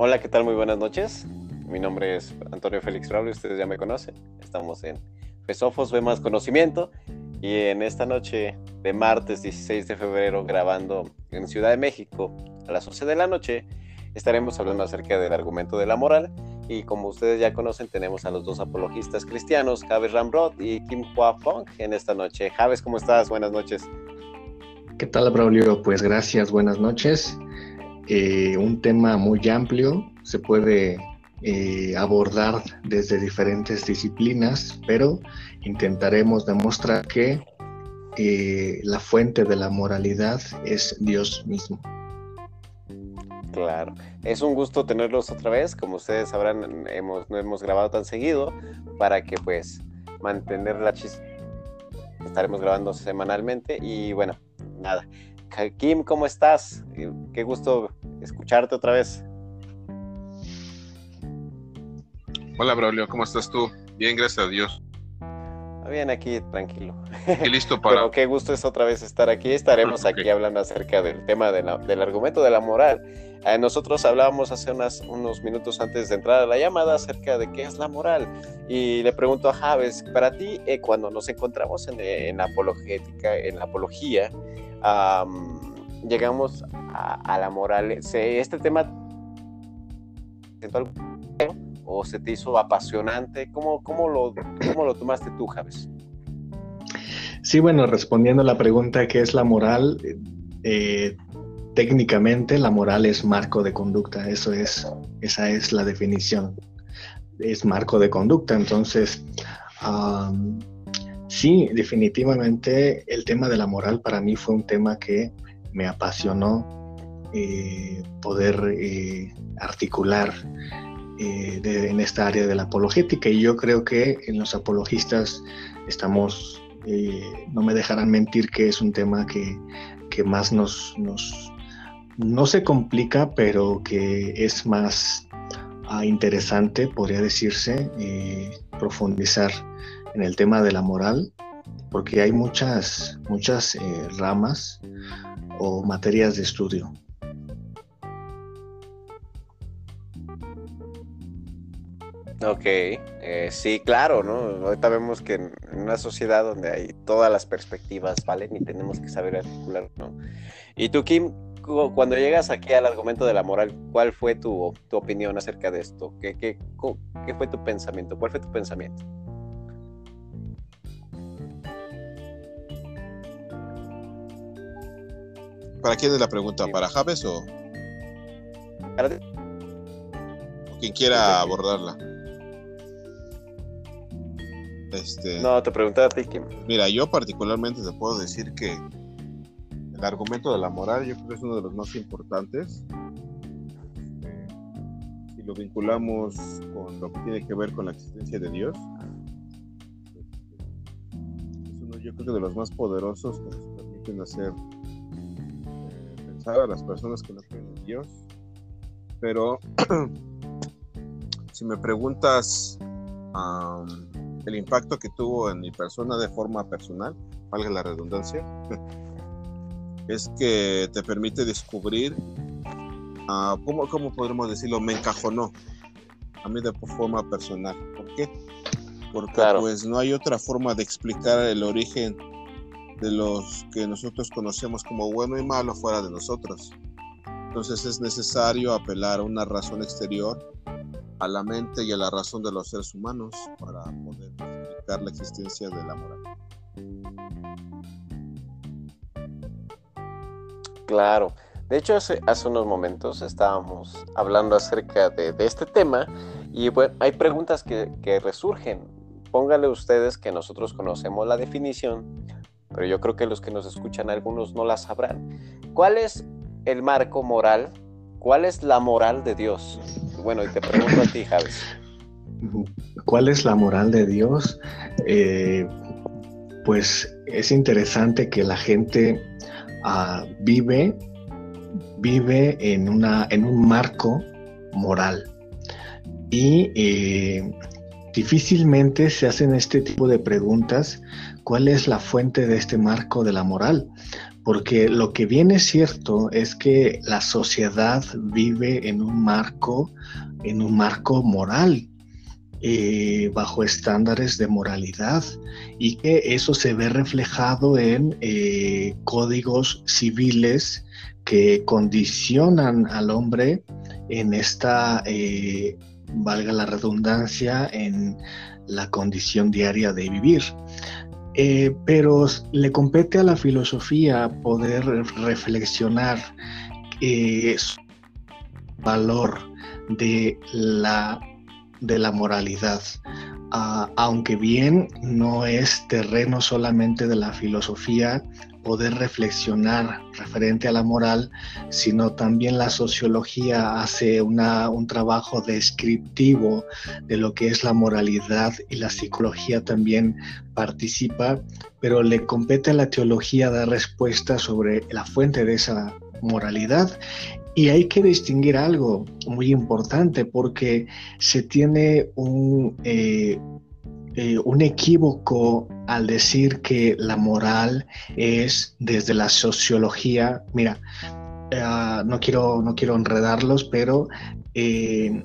Hola, ¿qué tal? Muy buenas noches. Mi nombre es Antonio Félix Raúl, ustedes ya me conocen. Estamos en Fesofos Ve Más Conocimiento y en esta noche de martes 16 de febrero grabando en Ciudad de México a las 11 de la noche estaremos hablando acerca del argumento de la moral y como ustedes ya conocen tenemos a los dos apologistas cristianos, Javes Ramrod y Kim Hua Fong en esta noche. Javes, ¿cómo estás? Buenas noches. ¿Qué tal, Braulio? Pues gracias, buenas noches. Eh, un tema muy amplio, se puede eh, abordar desde diferentes disciplinas, pero intentaremos demostrar que eh, la fuente de la moralidad es Dios mismo. Claro, es un gusto tenerlos otra vez, como ustedes sabrán, hemos, no hemos grabado tan seguido para que pues mantener la chispa. Estaremos grabando semanalmente y bueno, nada, Kim, ¿cómo estás? Qué gusto escucharte otra vez. Hola, Braulio, ¿cómo estás tú? Bien, gracias a Dios. Bien, aquí tranquilo. Y listo para. Pero qué gusto es otra vez estar aquí. Estaremos aquí hablando acerca del tema del argumento de la moral. Eh, nosotros hablábamos hace unos minutos antes de entrar a la llamada acerca de qué es la moral. Y le pregunto a Javes, para ti, eh, cuando nos encontramos en, la apologética, en la apología, llegamos a, la moral. ¿Este tema o se te hizo apasionante? ¿Cómo, cómo, lo, cómo lo tomaste tú, Javes? Sí, bueno, respondiendo a la pregunta qué es la moral, eh, técnicamente la moral es marco de conducta, eso es, esa es la definición, es marco de conducta, entonces Sí, definitivamente el tema de la moral para mí fue un tema que me apasionó eh, poder eh, articular eh, en esta área de la apologética. Y yo creo que en los apologistas estamos, no me dejarán mentir que es un tema que, más nos, nos, no se complica, pero que es más ah, interesante, podría decirse, profundizar en el tema de la moral, porque hay muchas, muchas eh, ramas o materias de estudio. Ok, eh, sí, claro, ¿no? Ahorita vemos que en, una sociedad donde hay todas las perspectivas, ¿vale? Ni tenemos que saber articular, ¿no? Y tú, Kim, cuando llegas aquí al argumento de la moral, ¿cuál fue tu, tu opinión acerca de esto? ¿Qué, qué, ¿Qué fue tu pensamiento? ¿Cuál fue tu pensamiento? ¿Para quién es la pregunta? ¿Para Javes o...? Para quien quiera abordarla. Este, no, te pregunté a ti, Kim. Mira, yo particularmente te puedo decir que el argumento de la moral yo creo que es uno de los más importantes. Eh, si lo vinculamos con lo que tiene que ver con la existencia de Dios, es uno yo creo de los más poderosos que nos permiten hacer a las personas que no creen en Dios. Pero si me preguntas el impacto que tuvo en mi persona de forma personal, valga la redundancia, es que te permite descubrir uh, ¿cómo, ¿cómo, podremos decirlo? Me encajonó a mí de forma personal. ¿Por qué? Porque pues no hay otra forma de explicar el origen de los que nosotros conocemos como bueno y malo fuera de nosotros. Entonces es necesario apelar a una razón exterior, a la mente y a la razón de los seres humanos para poder explicar la existencia de la moral. Claro. De hecho, hace, hace unos momentos estábamos hablando acerca de, este tema y bueno, hay preguntas que, que resurgen. Póngale ustedes que nosotros conocemos la definición, pero yo creo que los que nos escuchan algunos no la sabrán. ¿Cuál es el marco moral? ¿Cuál es la moral de Dios? Bueno, y te pregunto a ti, Javes. ¿Cuál es la moral de Dios? Eh, pues es interesante que la gente ah, vive, vive en, una, en un marco moral y eh, difícilmente se hacen este tipo de preguntas cuál es la fuente de este marco de la moral, porque lo que viene cierto es que la sociedad vive en un marco, en un marco moral, eh, bajo estándares de moralidad y que eso se ve reflejado en eh, códigos civiles que condicionan al hombre en esta, eh, valga la redundancia, en la condición diaria de vivir. Eh, pero le compete a la filosofía poder reflexionar eh, valor de la, de la moralidad, ah, aunque bien no es terreno solamente de la filosofía poder reflexionar referente a la moral, sino también la sociología hace un trabajo descriptivo de lo que es la moralidad y la psicología también participa, pero le compete a la teología dar respuesta sobre la fuente de esa moralidad. Y hay que distinguir algo muy importante porque se tiene un, eh, eh, un equívoco al decir que la moral es desde la sociología. Mira, eh, no, quiero, no quiero enredarlos, pero eh,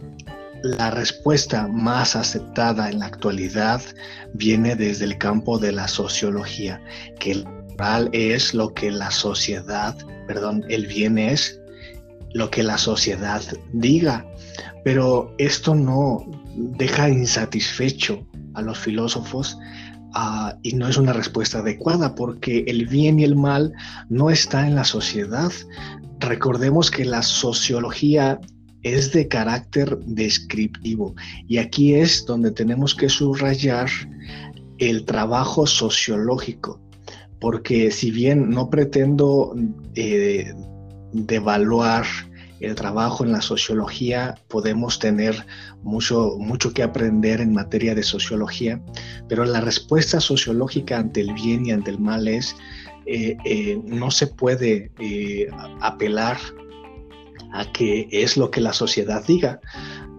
la respuesta más aceptada en la actualidad viene desde el campo de la sociología, que la moral es lo que la sociedad, perdón, el bien es lo que la sociedad diga. Pero esto no deja insatisfecho a los filósofos ah, y no es una respuesta adecuada porque el bien y el mal no está en la sociedad. Recordemos que la sociología es de carácter descriptivo y aquí es donde tenemos que subrayar el trabajo sociológico porque si bien no pretendo eh, devaluar el trabajo en la sociología, podemos tener mucho, mucho que aprender en materia de sociología, pero la respuesta sociológica ante el bien y ante el mal es, eh, eh, no se puede eh, apelar a que es lo que la sociedad diga,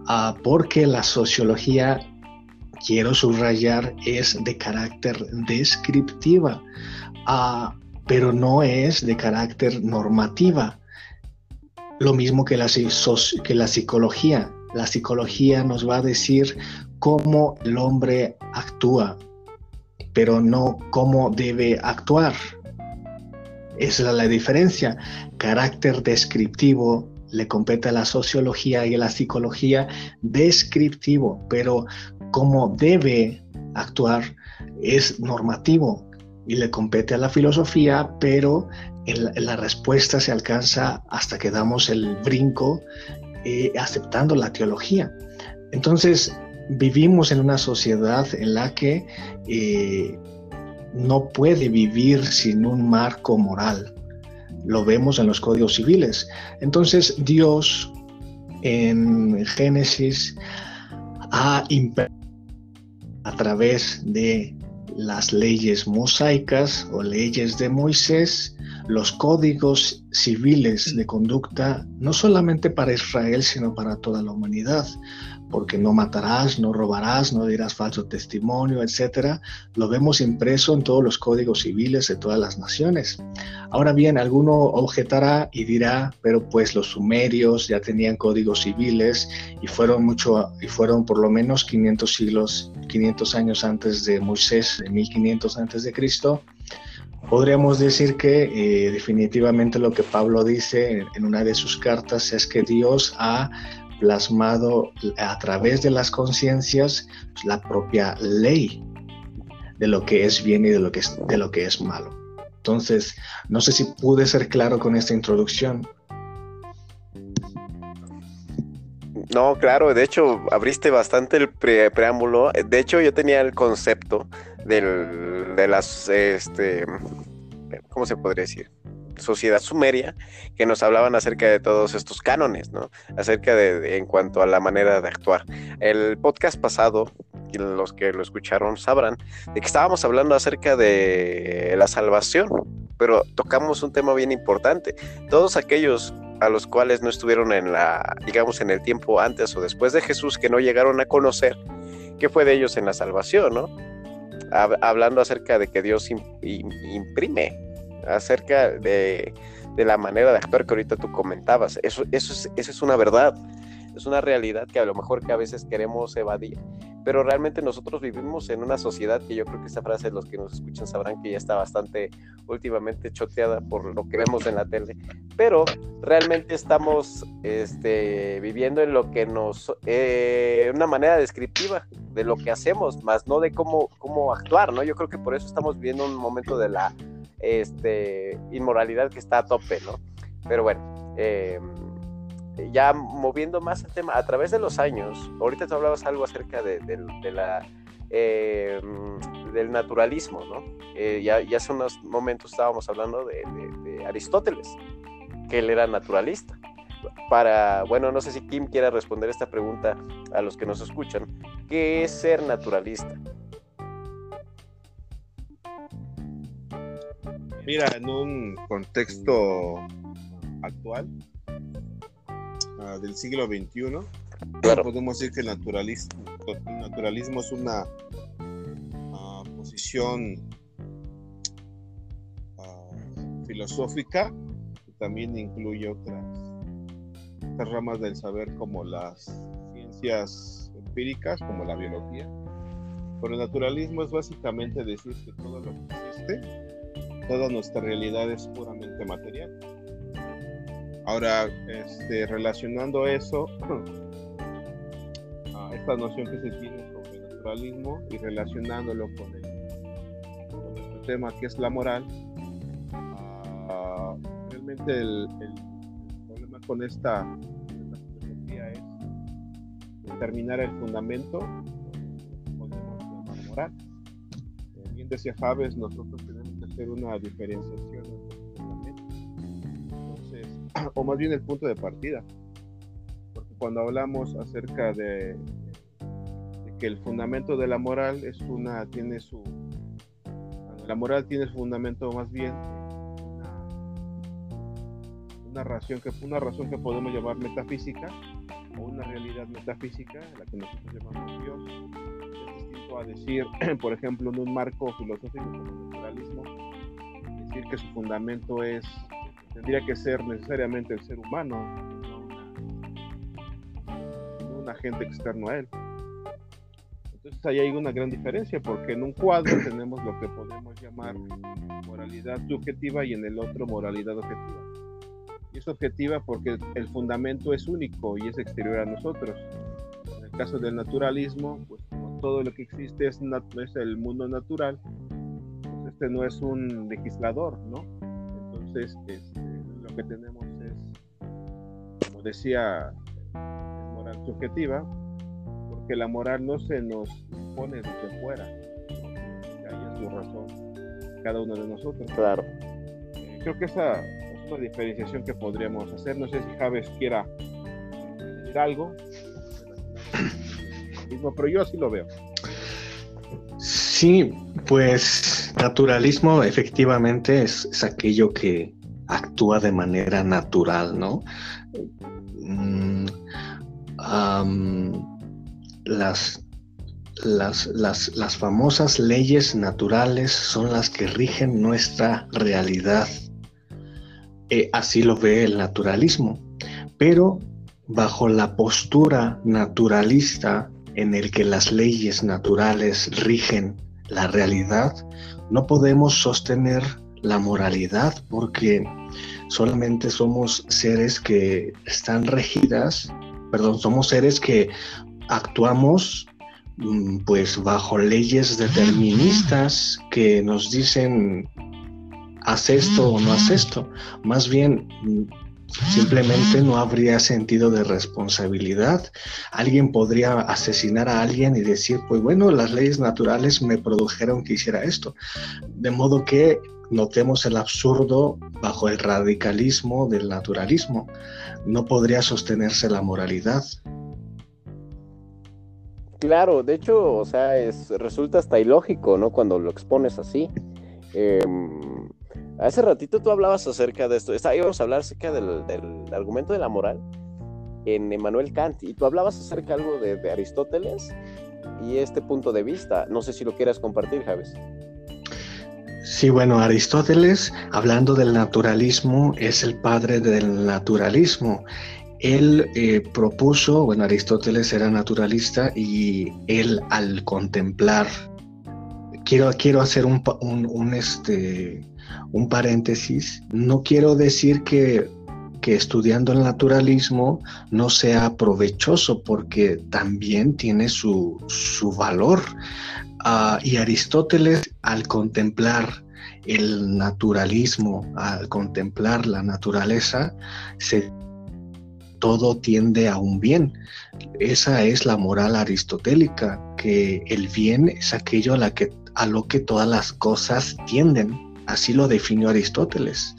ah, porque la sociología, quiero subrayar, es de carácter descriptiva, ah, pero no es de carácter normativa. Lo mismo que la, que la psicología. La psicología nos va a decir cómo el hombre actúa, pero no cómo debe actuar. Esa es la diferencia. Carácter descriptivo le compete a la sociología y a la psicología descriptivo, pero cómo debe actuar es normativo y le compete a la filosofía, pero la respuesta se alcanza hasta que damos el brinco eh, aceptando la teología. Entonces, vivimos en una sociedad en la que eh, no puede vivir sin un marco moral. Lo vemos en los códigos civiles. Entonces, Dios en Génesis ha a través de las leyes mosaicas o leyes de Moisés los códigos civiles de conducta, no solamente para Israel, sino para toda la humanidad, porque no matarás, no robarás, no dirás falso testimonio, etcétera, lo vemos impreso en todos los códigos civiles de todas las naciones. Ahora bien, alguno objetará y dirá, pero pues los sumerios ya tenían códigos civiles y fueron mucho y fueron por lo menos 500 siglos, 500 años antes de Moisés, de 1500 antes de Cristo Podríamos decir que eh, definitivamente lo que Pablo dice en una de sus cartas es que Dios ha plasmado a través de las conciencias la propia ley de lo que es bien y de lo que es, de lo que es malo. Entonces, no sé si pude ser claro con esta introducción. No, claro, de hecho abriste bastante el preámbulo. De hecho, yo tenía el concepto de las, este, ¿cómo se podría decir? Sociedad sumeria, que nos hablaban acerca de todos estos cánones, ¿no? Acerca de, en cuanto a la manera de actuar. El podcast pasado, los que lo escucharon sabrán, de que estábamos hablando acerca de la salvación, pero tocamos un tema bien importante. Todos aquellos a los cuales no estuvieron en la, digamos, en el tiempo antes o después de Jesús, que no llegaron a conocer qué fue de ellos en la salvación, ¿no? hablando acerca de que Dios imprime acerca de, la manera de actuar que ahorita tú comentabas. Eso, eso, es, eso es una verdad, es una realidad que a lo mejor que a veces queremos evadir pero realmente nosotros vivimos en una sociedad que yo creo que esa frase los que nos escuchan sabrán que ya está bastante últimamente choteada por lo que vemos en la tele, pero realmente estamos este, viviendo en lo que nos, eh, una manera descriptiva de lo que hacemos, más no de cómo, cómo actuar, ¿no? Yo creo que por eso estamos viviendo un momento de la este, inmoralidad que está a tope, ¿no? Pero bueno, eh, ya moviendo más el tema, a través de los años, ahorita tú hablabas algo acerca de, la, eh, del naturalismo, ¿no? Eh, ya, hace unos momentos estábamos hablando de, Aristóteles, que él era naturalista. Para, bueno, no sé si Kim quiera responder esta pregunta a los que nos escuchan. ¿Qué es ser naturalista? Mira, en un contexto actual, Del siglo XXI, podemos decir que el naturalismo, naturalismo es una ah, posición ah, filosófica que también incluye otras, ramas del saber como las ciencias empíricas, como la biología. Pero el naturalismo es básicamente decir que todo lo que existe, toda nuestra realidad es puramente material Ahora, este, relacionando eso a esta noción que se tiene sobre el naturalismo y relacionándolo con, el, este tema que es la moral, ah, realmente el, problema con esta, filosofía es determinar el fundamento podemos llamar moral. Eh, bien decía Javes, nosotros tenemos que hacer una diferenciación o más bien el punto de partida. Porque cuando hablamos acerca de, que el fundamento de la moral es una, tiene su, la moral tiene su fundamento más bien una, razón que, una razón que podemos llamar metafísica o una realidad metafísica, la que nosotros llamamos Dios. Es distinto a decir, por ejemplo, en un marco filosófico como el naturalismo, decir que su fundamento es tendría que ser necesariamente el ser humano, no un agente externo a él. Entonces ahí hay una gran diferencia porque en un cuadro tenemos lo que podemos llamar moralidad subjetiva y en el otro moralidad objetiva. Y es objetiva porque el fundamento es único y es exterior a nosotros. En el caso del naturalismo, pues todo lo que existe es, es el mundo natural, pues este no es un legislador, ¿no? Entonces, este, que tenemos es, como decía, moral subjetiva, porque la moral no se nos impone desde fuera, ahí es su razón cada uno de nosotros. Claro. Eh, creo que esa es una diferenciación que podríamos hacer. No sé si Javes quiera decir algo, pero yo así lo veo. Sí, pues naturalismo efectivamente es, aquello que, actúa de manera natural, ¿no? Mm, las, las, famosas leyes naturales son las que rigen nuestra realidad. Eh, así lo ve el naturalismo. Pero bajo la postura naturalista en el que las leyes naturales rigen la realidad, no podemos sostener la moralidad, porque solamente somos seres que están regidas, perdón, somos seres que actuamos mm, pues bajo leyes deterministas que nos dicen haz esto o no haz esto. Más bien simplemente no habría sentido de responsabilidad. Alguien podría asesinar a alguien y decir, pues bueno, las leyes naturales me produjeron que hiciera esto. De modo que notemos el absurdo bajo el radicalismo del naturalismo. No podría sostenerse la moralidad. Claro, de hecho, o sea, es, resulta hasta ilógico, ¿no? Cuando lo expones así. Em, hace ratito tú hablabas acerca de esto, íbamos a hablar acerca del, argumento de la moral en Emmanuel Kant, y tú hablabas acerca algo de, Aristóteles y este punto de vista. No sé si lo quieras compartir, Javes. Sí, bueno, Aristóteles, hablando del naturalismo, es el padre del naturalismo. Él eh, propuso, bueno, Aristóteles era naturalista y él al contemplar, quiero, quiero hacer un, un, este, un paréntesis, no quiero decir que que estudiando el naturalismo no sea provechoso porque también tiene su, su valor. Ah, y Aristóteles, al contemplar el naturalismo, al contemplar la naturaleza, se, todo tiende a un bien. Esa es la moral aristotélica, que el bien es aquello a, lo que todas las cosas tienden. Así lo definió Aristóteles.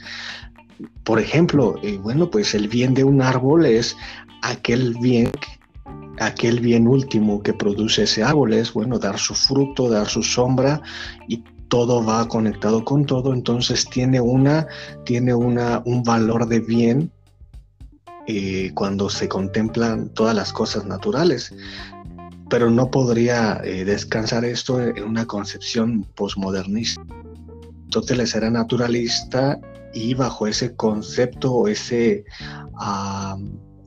Por ejemplo, eh, bueno, pues el bien de un árbol es aquel bien aquel bien último que produce ese árbol es, bueno, dar su fruto, dar su sombra y todo va conectado con todo, entonces tiene, una, tiene una, un valor de bien eh, cuando se contemplan todas las cosas naturales. Pero no podría eh, descansar esto en una concepción posmodernista. Aristóteles era naturalista y bajo ese concepto o ese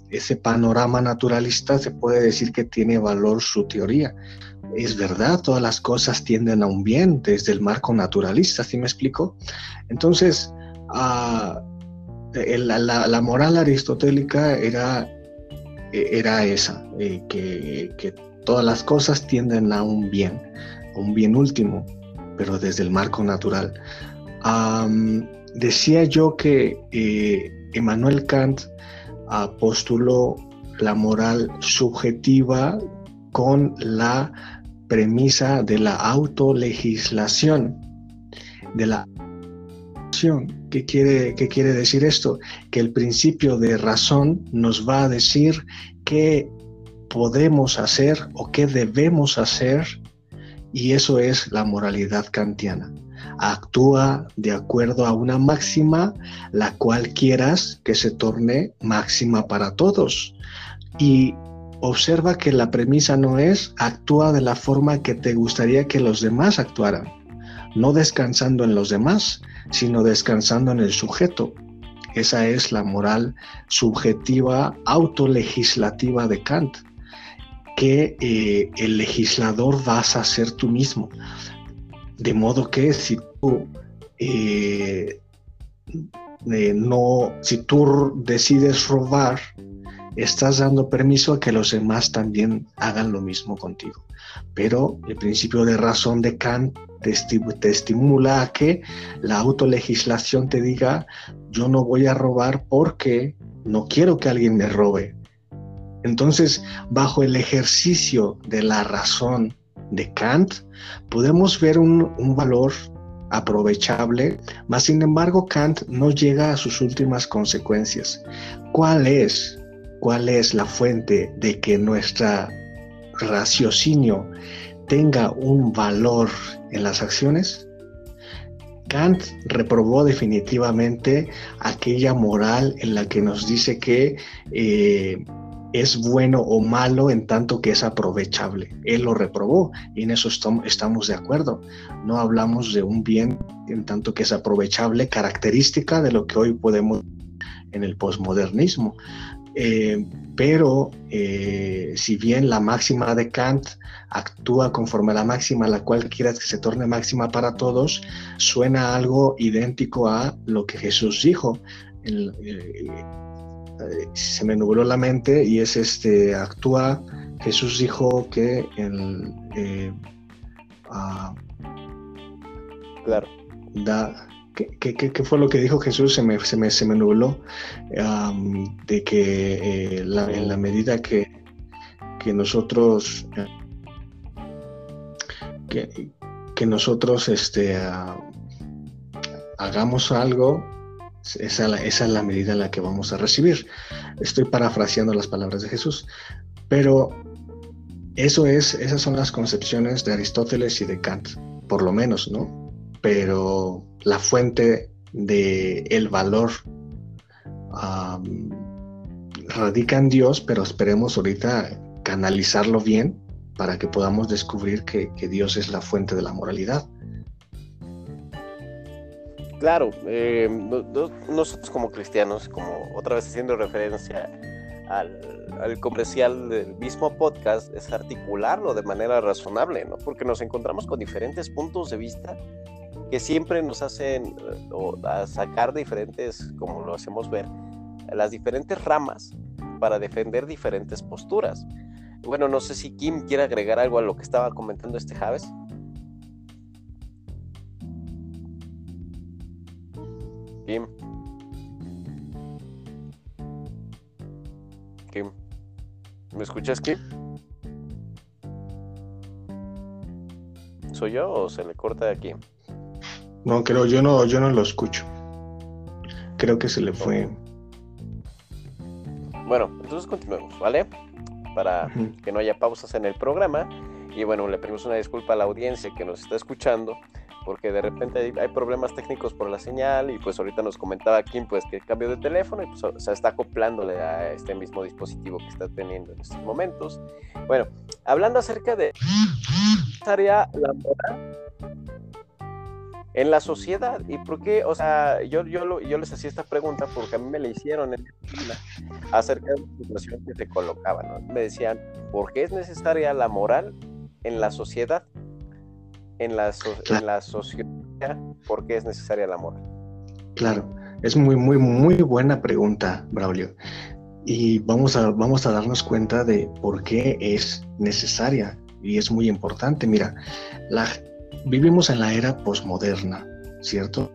ese panorama naturalista se puede decir que tiene valor su teoría. Es verdad, todas las cosas tienden a un bien desde el marco naturalista, ¿sí me explico? Entonces, ah, la, moral aristotélica era, era esa, eh, que, todas las cosas tienden a un bien, a un bien último, pero desde el marco natural. decía yo que eh, Emmanuel Kant postuló la moral subjetiva con la premisa de la autolegislación, de la ¿Qué quiere, ¿Qué quiere decir esto? Que el principio de razón nos va a decir qué podemos hacer o qué debemos hacer y eso es la moralidad kantiana actúa de acuerdo a una máxima, la cual quieras que se torne máxima para todos. Y observa que la premisa no es actúa de la forma que te gustaría que los demás actuaran, no descansando en los demás, sino descansando en el sujeto. Esa es la moral subjetiva autolegislativa de Kant, que eh, el legislador vas a ser tú mismo. De modo que si tú eh, eh, no, si tú decides robar, estás dando permiso a que los demás también hagan lo mismo contigo. Pero el principio de razón de Kant te, te, estimula a que la autolegislación te diga, yo no voy a robar porque no quiero que alguien me robe. Entonces, bajo el ejercicio de la razón de Kant, podemos ver un, valor aprovechable, mas sin embargo Kant no llega a sus últimas consecuencias. ¿Cuál es? ¿Cuál es la fuente de que nuestro raciocinio tenga un valor en las acciones? Kant reprobó definitivamente aquella moral en la que nos dice que eh, es bueno o malo en tanto que es aprovechable. Él lo reprobó y en eso estamos de acuerdo. No hablamos de un bien en tanto que es aprovechable, característica de lo que hoy podemos en el posmodernismo. Eh, pero eh, si bien la máxima de Kant actúa conforme a la máxima, la cual quieras que se torne máxima para todos, suena algo idéntico a lo que Jesús dijo. Eh, se me nubló la mente y es este, actúa, Jesús dijo que el... Eh, ah, claro. Da, ¿qué, qué, fue lo que dijo Jesús? Se me, se me, se me nubló de que eh, en la medida que, que nosotros que, que nosotros este, ah, hagamos algo, esa, es la medida en la que vamos a recibir. Estoy parafraseando las palabras de Jesús, pero eso es, esas son las concepciones de Aristóteles y de Kant, por lo menos, ¿no? Pero la fuente del el valor radica en Dios, pero esperemos ahorita canalizarlo bien para que podamos descubrir que Dios es la fuente de la moralidad. Claro, eh, nosotros como cristianos, como otra vez haciendo referencia al, comercial del mismo podcast, es articularlo de manera razonable, ¿no? Porque nos encontramos con diferentes puntos de vista que siempre nos hacen eh, o, sacar diferentes, como lo hacemos ver, las diferentes ramas para defender diferentes posturas. Bueno, no sé si Kim quiere agregar algo a lo que estaba comentando este Javes. Kim. Kim. ¿Me escuchas, Kim? ¿Soy yo o se le corta de aquí? No, creo, yo no, yo no lo escucho. Creo que se le fue. Bueno, entonces continuemos, ¿vale? Para que no haya pausas en el programa. Y bueno, le pedimos una disculpa a la audiencia que nos está escuchando porque de repente hay, problemas técnicos por la señal y pues ahorita nos comentaba Kim pues que cambio de teléfono y pues se está acoplándole a este mismo dispositivo que está teniendo en estos momentos. Bueno, hablando acerca de área la moral en la sociedad y por qué, o sea, yo, yo, yo les hacía esta pregunta porque a mí me la hicieron en acerca de la situación que se colocaba, ¿no? Me decían, ¿por qué es necesaria la moral en la sociedad? En la, en la sociedad por qué es necesaria la moral? Claro, es muy, muy, muy buena pregunta, Braulio. Y vamos a, vamos a darnos cuenta de por qué es necesaria y es muy importante. Mira, la, vivimos en la era posmoderna, ¿cierto?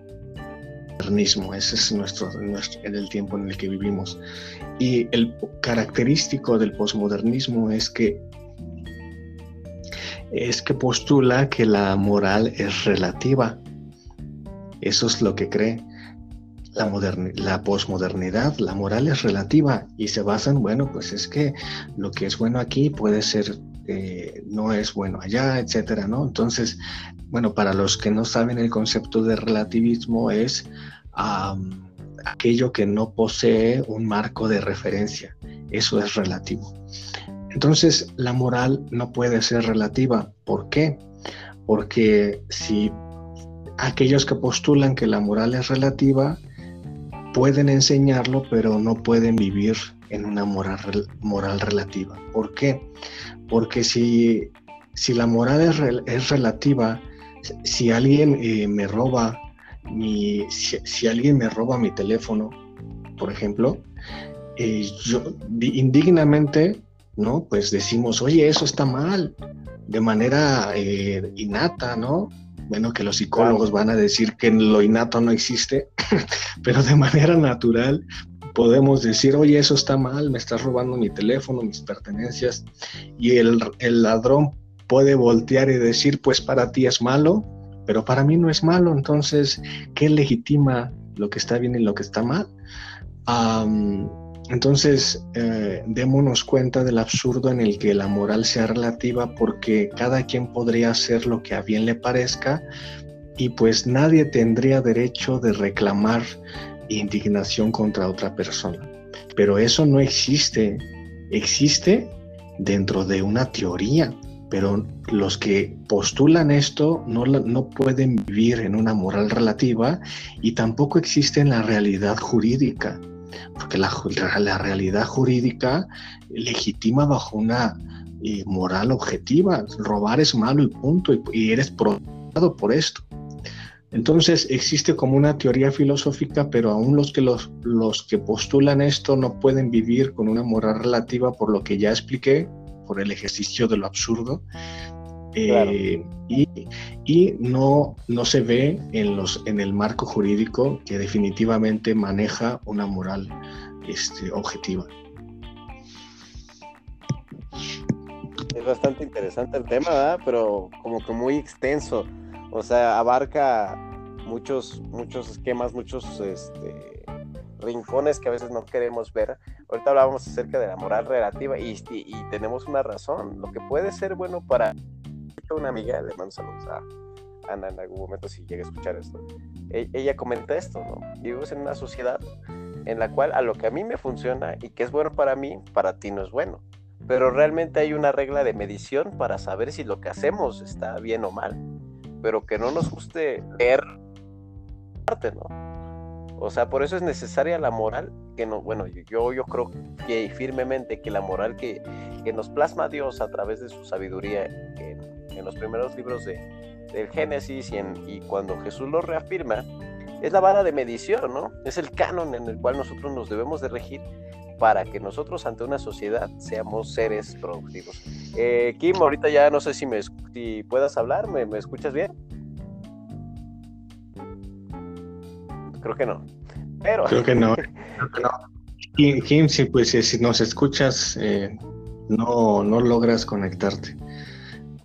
Modernismo, ese es nuestro, nuestro, el tiempo en el que vivimos. Y el característico del posmodernismo es que es que postula que la moral es relativa. Eso es lo que cree. La, la posmodernidad, la moral es relativa y se basa en, bueno, pues es que lo que es bueno aquí puede ser, eh, no es bueno allá, etcétera, ¿no? Entonces, bueno, para los que no saben, el concepto de relativismo es aquello que no posee un marco de referencia. Eso es relativo. Entonces, la moral no puede ser relativa. ¿Por qué? Porque si aquellos que postulan que la moral es relativa pueden enseñarlo, pero no pueden vivir en una moral, moral relativa. ¿Por qué? Porque si, si la moral es, relativa, si alguien eh, me roba mi, si, alguien me roba mi teléfono, por ejemplo, eh, yo indignamente ¿no? Pues decimos, oye, eso está mal, de manera eh, innata, ¿no? Bueno, que los psicólogos van a decir que lo innato no existe, pero de manera natural podemos decir, oye, eso está mal, me estás robando mi teléfono, mis pertenencias, y el, el ladrón puede voltear y decir, pues para ti es malo, pero para mí no es malo, entonces, ¿qué legitima lo que está bien y lo que está mal? Entonces, eh, démonos cuenta del absurdo en el que la moral sea relativa porque cada quien podría hacer lo que a bien le parezca y pues nadie tendría derecho de reclamar indignación contra otra persona. Pero eso no existe, existe dentro de una teoría, pero los que postulan esto no, no pueden vivir en una moral relativa y tampoco existe en la realidad jurídica porque la, la realidad jurídica legitima bajo una eh, moral objetiva. Robar es malo y punto, y, eres probado por esto. Entonces existe como una teoría filosófica, pero aún los que, los, los que postulan esto no pueden vivir con una moral relativa por lo que ya expliqué, por el ejercicio de lo absurdo. Eh, y, no, no se ve en, los, en el marco jurídico que definitivamente maneja una moral este, objetiva. Es bastante interesante el tema, ¿verdad? pero como que muy extenso. O sea, abarca muchos, muchos esquemas, muchos este, rincones que a veces no queremos ver. Ahorita hablábamos acerca de la moral relativa y, y tenemos una razón. Lo que puede ser bueno para una amiga, le mando saludos a Ana en algún momento si llega a escuchar esto. E, ella comenta esto, ¿no? Vivimos en una sociedad en la cual a lo que a mí me funciona y que es bueno para mí, para ti no es bueno. Pero realmente hay una regla de medición para saber si lo que hacemos está bien o mal. Pero que no nos guste ver parte, ¿no? O sea, por eso es necesaria la moral que no, bueno, yo, yo creo que firmemente que la moral que, que nos plasma Dios a través de su sabiduría en, en los primeros libros de, del Génesis y, en, y cuando Jesús lo reafirma, es la vara de medición, ¿no? Es el canon en el cual nosotros nos debemos de regir para que nosotros ante una sociedad seamos seres productivos. Eh, Kim, ahorita ya no sé si me si puedas hablar, ¿me, me escuchas bien? Creo que no. Pero... Creo que no. Kim, si, pues, si nos escuchas, eh, no, no logras conectarte.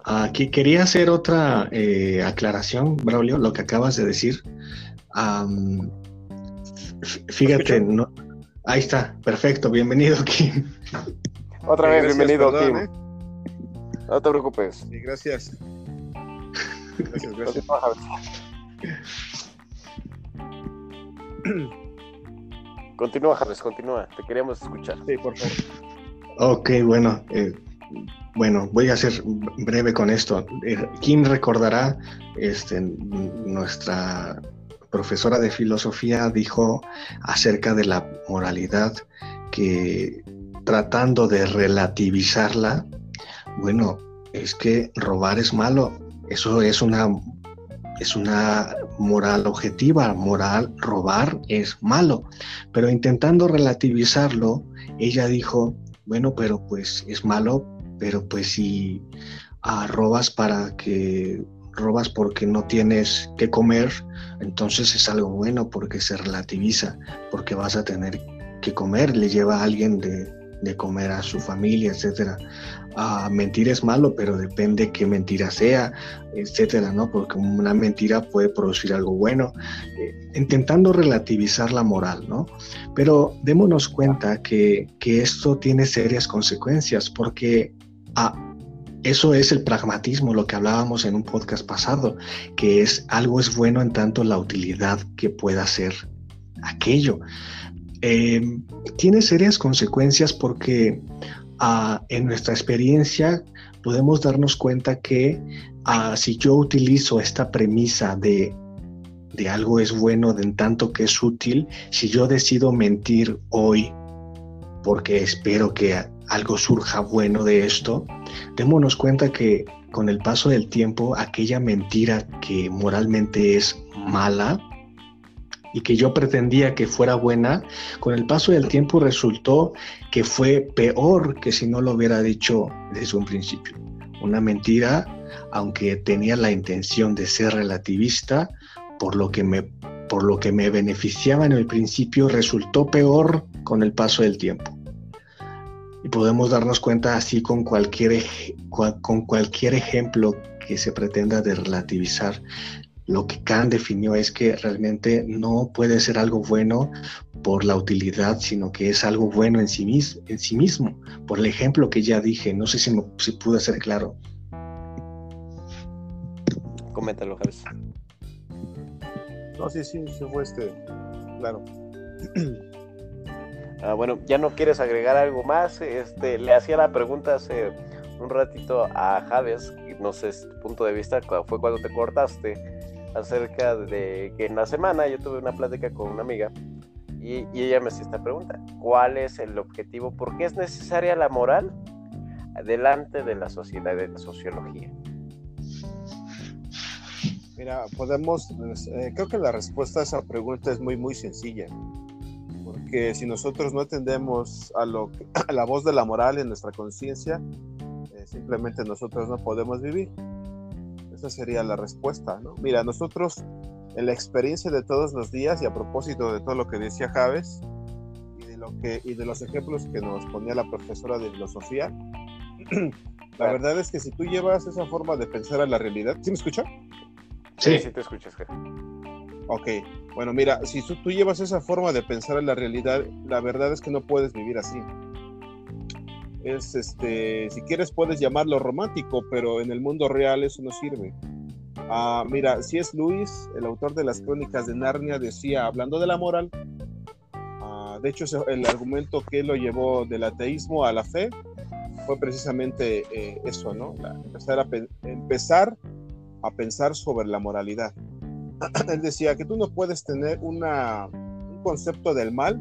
Aquí quería hacer otra eh, aclaración, Braulio, lo que acabas de decir. fíjate, no, ahí está, perfecto, bienvenido, Kim. Otra vez, bienvenido, Kim. ¿eh? No te preocupes. Sí, gracias. Gracias, gracias. Continúa, Javes, continúa. Te queríamos escuchar. Sí, por favor. Ok, bueno. Eh, bueno, voy a ser breve con esto. Eh, Kim recordará, este, nuestra profesora de filosofía dijo acerca de la moralidad que tratando de relativizarla, bueno, es que robar es malo. Eso es una es una moral objetiva, moral, robar es malo. Pero intentando relativizarlo, ella dijo, bueno, pero pues es malo, pero pues si ah, robas para que robas porque no tienes que comer, entonces es algo bueno porque se relativiza, porque vas a tener que comer, le lleva a alguien de, de comer a su familia, etcétera. Ah, mentir es malo, pero depende qué mentira sea, etcétera, ¿no? Porque una mentira puede producir algo bueno, eh, intentando relativizar la moral, ¿no? Pero démonos cuenta que, que esto tiene serias consecuencias, porque ah, eso es el pragmatismo, lo que hablábamos en un podcast pasado, que es algo es bueno en tanto la utilidad que pueda ser aquello. Em, tiene serias consecuencias porque ah, en nuestra experiencia podemos darnos cuenta que ah, si yo utilizo esta premisa de, de algo es bueno en tanto que es útil, si yo decido mentir hoy porque espero que algo surja bueno de esto, démonos cuenta que con el paso del tiempo aquella mentira que moralmente es mala, y que yo pretendía que fuera buena, con el paso del tiempo resultó que fue peor que si no lo hubiera dicho desde un principio. Una mentira, aunque tenía la intención de ser relativista, por lo que me, por lo que me beneficiaba en el principio, resultó peor con el paso del tiempo. Y podemos darnos cuenta así con cualquier, con cualquier ejemplo que se pretenda de relativizar lo que Kant definió es que realmente no puede ser algo bueno por la utilidad, sino que es algo bueno en sí, mismo, en sí mismo. Por el ejemplo que ya dije, no sé si, me, si pude ser claro. Coméntalo, Javes. No, sí, sí, se fue este, claro. Ah, bueno, ya no quieres agregar algo más. Este, le hacía la pregunta hace un ratito a Javes, no sé tu punto de vista, fue cuando te cortaste acerca de que en la semana yo tuve una plática con una amiga y, ella me hacía esta pregunta, ¿cuál es el objetivo? ¿Por qué es necesaria la moral delante de la sociedad de la sociología? Mira, podemos, eh, creo que la respuesta a esa pregunta es muy, muy sencilla. Porque si nosotros no atendemos a, lo, a la voz de la moral en nuestra conciencia, eh, simplemente nosotros no podemos vivir. Esa sería la respuesta, ¿no? Mira, nosotros en la experiencia de todos los días y a propósito de todo lo que decía Javes y de, lo que, y de los ejemplos que nos ponía la profesora de filosofía, la verdad es que si tú llevas esa forma de pensar a la realidad, ¿sí me escucha? Sí, sí te escuchas. Ok, bueno, mira, si tú, llevas esa forma de pensar a la realidad, la verdad es que no puedes vivir así es este, si quieres puedes llamarlo romántico, pero en el mundo real eso no sirve. Ah, mira, si es Luis, el autor de las crónicas de Narnia, decía, hablando de la moral, ah, de hecho el argumento que lo llevó del ateísmo a la fe fue precisamente eh, eso, ¿no? empezar a pensar sobre la moralidad. él decía que tú no puedes tener una, un concepto del mal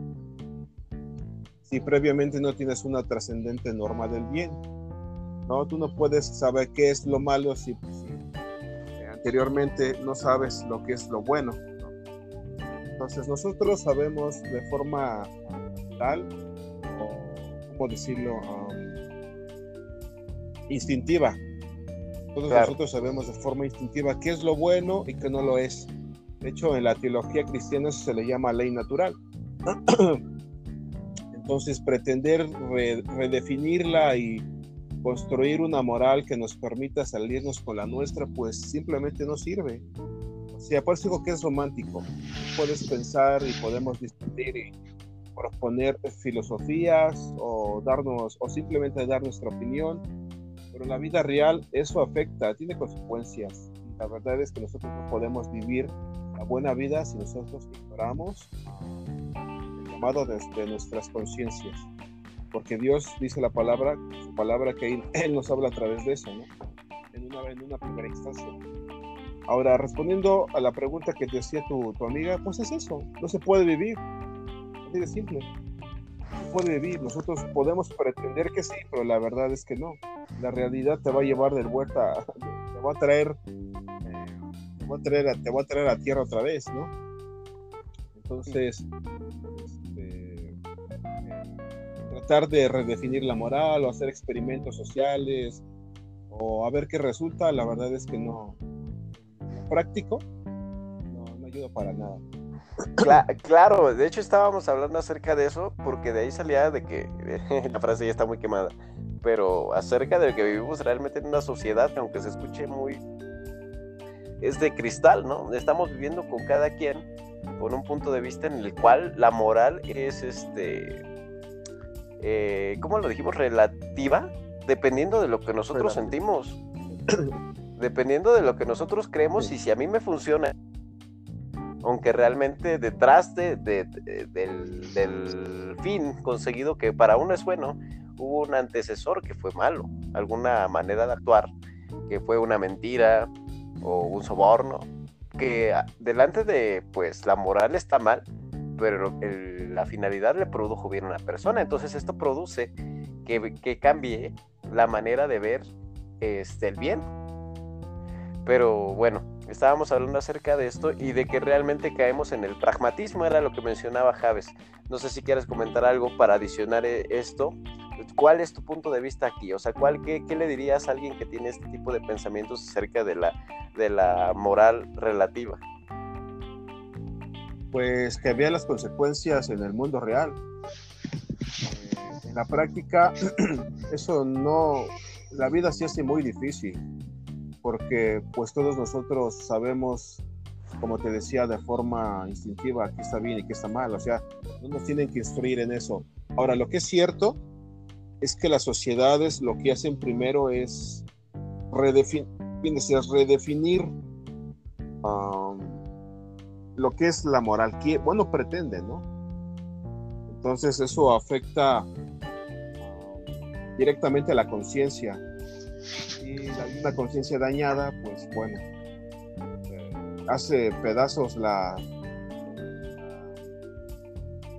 si previamente no tienes una trascendente norma del bien. ¿no? Tú no puedes saber qué es lo malo si, eh, anteriormente no sabes lo que es lo bueno. Entonces nosotros sabemos de forma tal, o cómo decirlo, um, instintiva. Todos nosotros sabemos de forma instintiva qué es lo bueno y qué no lo es. De hecho, en la teología cristiana eso se le llama ley natural. Entonces, pretender redefinirla y construir una moral que nos permita salirnos con la nuestra, pues simplemente no sirve. O sea, por eso digo que es romántico. Puedes pensar y podemos discutir y proponer filosofías o darnos o simplemente dar nuestra opinión, pero en la vida real eso afecta, tiene consecuencias. La verdad es que nosotros no podemos vivir la buena vida si nosotros ignoramos el llamado desde nuestras conciencias. Porque Dios dice la palabra, su palabra que Él, nos habla a través de eso, ¿no? En una, en una primera instancia. Ahora, respondiendo a la pregunta que te hacía tu, tu amiga, pues es eso, no se puede vivir. Así de simple. Puede vivir. Nosotros podemos pretender que sí, pero la verdad es que no. La realidad te va a llevar de vuelta, te va a traer a traer a, te voy a traer a tierra otra vez, ¿no? Entonces, este, tratar de redefinir la moral o hacer experimentos sociales o a ver qué resulta, la verdad es que no, práctico, no, no ayuda para nada. Claro, de hecho estábamos hablando acerca de eso porque de ahí salía de que la frase ya está muy quemada, pero acerca de que vivimos realmente en una sociedad que aunque se escuche muy es de cristal, ¿no? Estamos viviendo con cada quien con un punto de vista en el cual la moral es, este, eh, ¿cómo lo dijimos? Relativa, dependiendo de lo que nosotros sentimos, dependiendo de lo que nosotros creemos y si a mí me funciona, aunque realmente detrás de, del, fin conseguido que para uno es bueno, hubo un antecesor que fue malo, alguna manera de actuar que fue una mentira, o un soborno, que delante de pues la moral está mal, pero la finalidad le produjo bien a una persona. Entonces esto produce que, que cambie la manera de ver este, el bien. Pero bueno, estábamos hablando acerca de esto y de que realmente caemos en el pragmatismo, era lo que mencionaba Javes. No sé si quieres comentar algo para adicionar eh, esto ¿Cuál es tu punto de vista aquí? O sea, ¿cuál, qué, le dirías a alguien que tiene este tipo de pensamientos acerca de la, de la moral relativa? Pues que había las consecuencias en el mundo real. Eh, en la práctica, eso no, la vida se hace muy difícil, porque pues todos nosotros sabemos, como te decía, de forma instintiva qué está bien y qué está mal, o sea, no nos tienen que instruir en eso. Ahora, lo que es cierto es que las sociedades lo que hacen primero es redefinir lo que es la moral, que, bueno, pretende, ¿no? Entonces eso afecta directamente a la conciencia y una conciencia dañada, pues bueno, eh, hace pedazos la,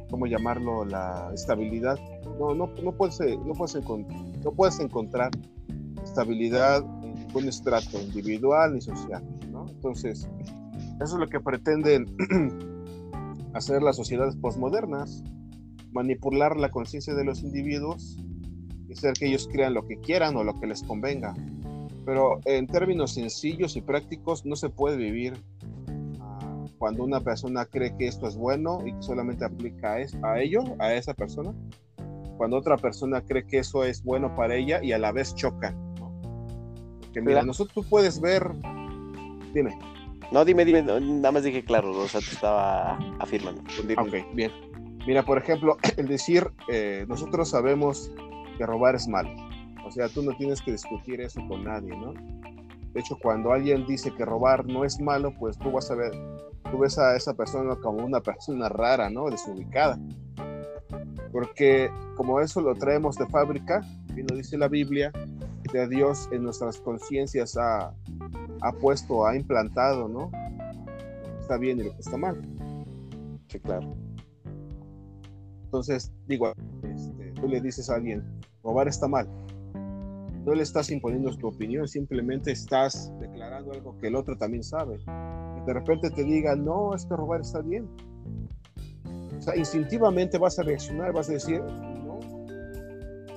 ¿cómo llamarlo? La estabilidad no, no, no, puedes, no, puedes no puedes encontrar estabilidad en ningún estrato individual ni social. Entonces, eso es lo que pretenden hacer las sociedades postmodernas, manipular la conciencia de los individuos y hacer que ellos crean lo que quieran o lo que les convenga. Pero en términos sencillos y prácticos no se puede vivir ah, cuando una persona cree que esto es bueno y solamente aplica a, a ello, a esa persona, cuando otra persona cree que eso es bueno para ella y a la vez choca. Que mira, nosotros tú puedes ver. Dime. No, dime, dime, nada más dije claro, o sea, te estaba afirmando. Ok, bien. Mira, por ejemplo, el decir, eh, nosotros sabemos que robar es malo. O sea, tú no tienes que discutir eso con nadie, ¿no? De hecho, cuando alguien dice que robar no es malo, pues tú vas a ver, tú ves a esa persona como una persona rara, ¿no? Desubicada porque como eso lo traemos de fábrica, y lo dice la Biblia, de Dios en nuestras conciencias ha, ha, puesto, ha implantado, ¿no? está bien y lo que está mal. Sí, claro. Entonces, digo, este, tú le dices a alguien, robar está mal. No le estás imponiendo tu opinión, simplemente estás declarando algo que el otro también sabe. Y de repente te diga, no, es robar está bien. O sea, instintivamente vas a reaccionar, vas a decir, no.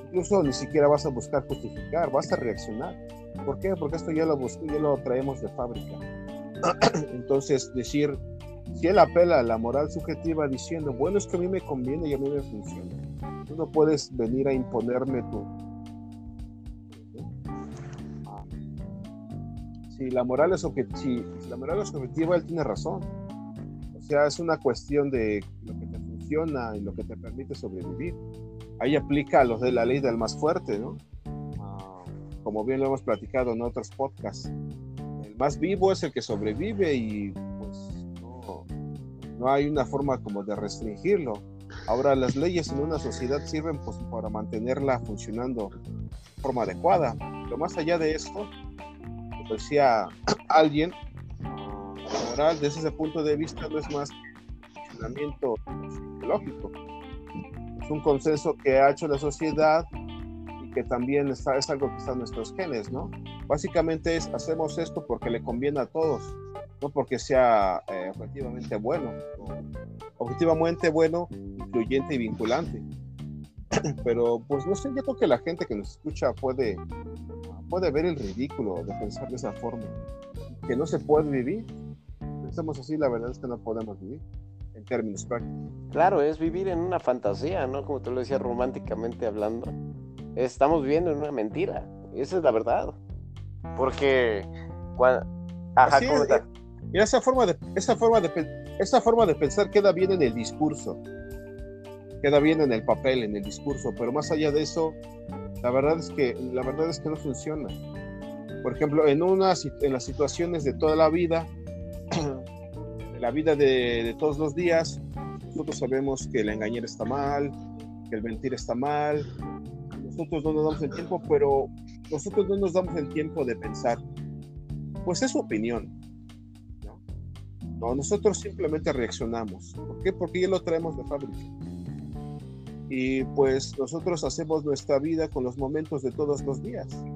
Incluso ni siquiera vas a buscar justificar, vas a reaccionar. ¿Por qué? Porque esto ya lo, ya lo traemos de fábrica. Entonces, decir, si él apela a la moral subjetiva diciendo, bueno, es que a mí me conviene y a mí me funciona, tú no puedes venir a imponerme tu... Si la moral es si, la moral es objetiva, él tiene razón. O sea, es una cuestión de lo que te funciona y lo que te permite sobrevivir. Ahí aplica los de la ley del más fuerte, ¿no? Ah, como bien lo hemos platicado en otros podcasts. El más vivo es el que sobrevive y no hay una forma como de restringirlo. Ahora las leyes en una sociedad sirven pues, para mantenerla funcionando de forma adecuada. Pero más allá de esto, como decía alguien, moral desde ese punto de vista no es más que un funcionamiento psicológico. Es un consenso que ha hecho la sociedad y que también está, es algo que está en nuestros genes, ¿no? Básicamente es, hacemos esto porque le conviene a todos no porque sea eh, objetivamente bueno, objetivamente bueno, incluyente y vinculante. Pero pues no sé, yo creo que la gente que nos escucha puede, puede ver el ridículo de pensar de esa forma, que no se puede vivir. Pensamos así, la verdad es que no podemos vivir en términos prácticos. Claro, es vivir en una fantasía, ¿no? Como te lo decía románticamente hablando. Estamos viviendo en una mentira. Esa es la verdad. Porque cuando... Ajá, y esa forma de, esa forma de, esa forma de pensar queda bien en el discurso, queda bien en el papel, en el discurso, pero más allá de eso, la verdad es que, la verdad es que no funciona. Por ejemplo, en, una, en las situaciones de toda la vida, la vida de, de todos los días, nosotros sabemos que el engañar está mal, que el mentir está mal, nosotros no nos damos el tiempo, pero nosotros no nos damos el tiempo de pensar. Pues es su opinión, no, nosotros simplemente reaccionamos. ¿Por qué? Porque ya lo traemos de fábrica. Y pues nosotros hacemos nuestra vida con los momentos de todos los días.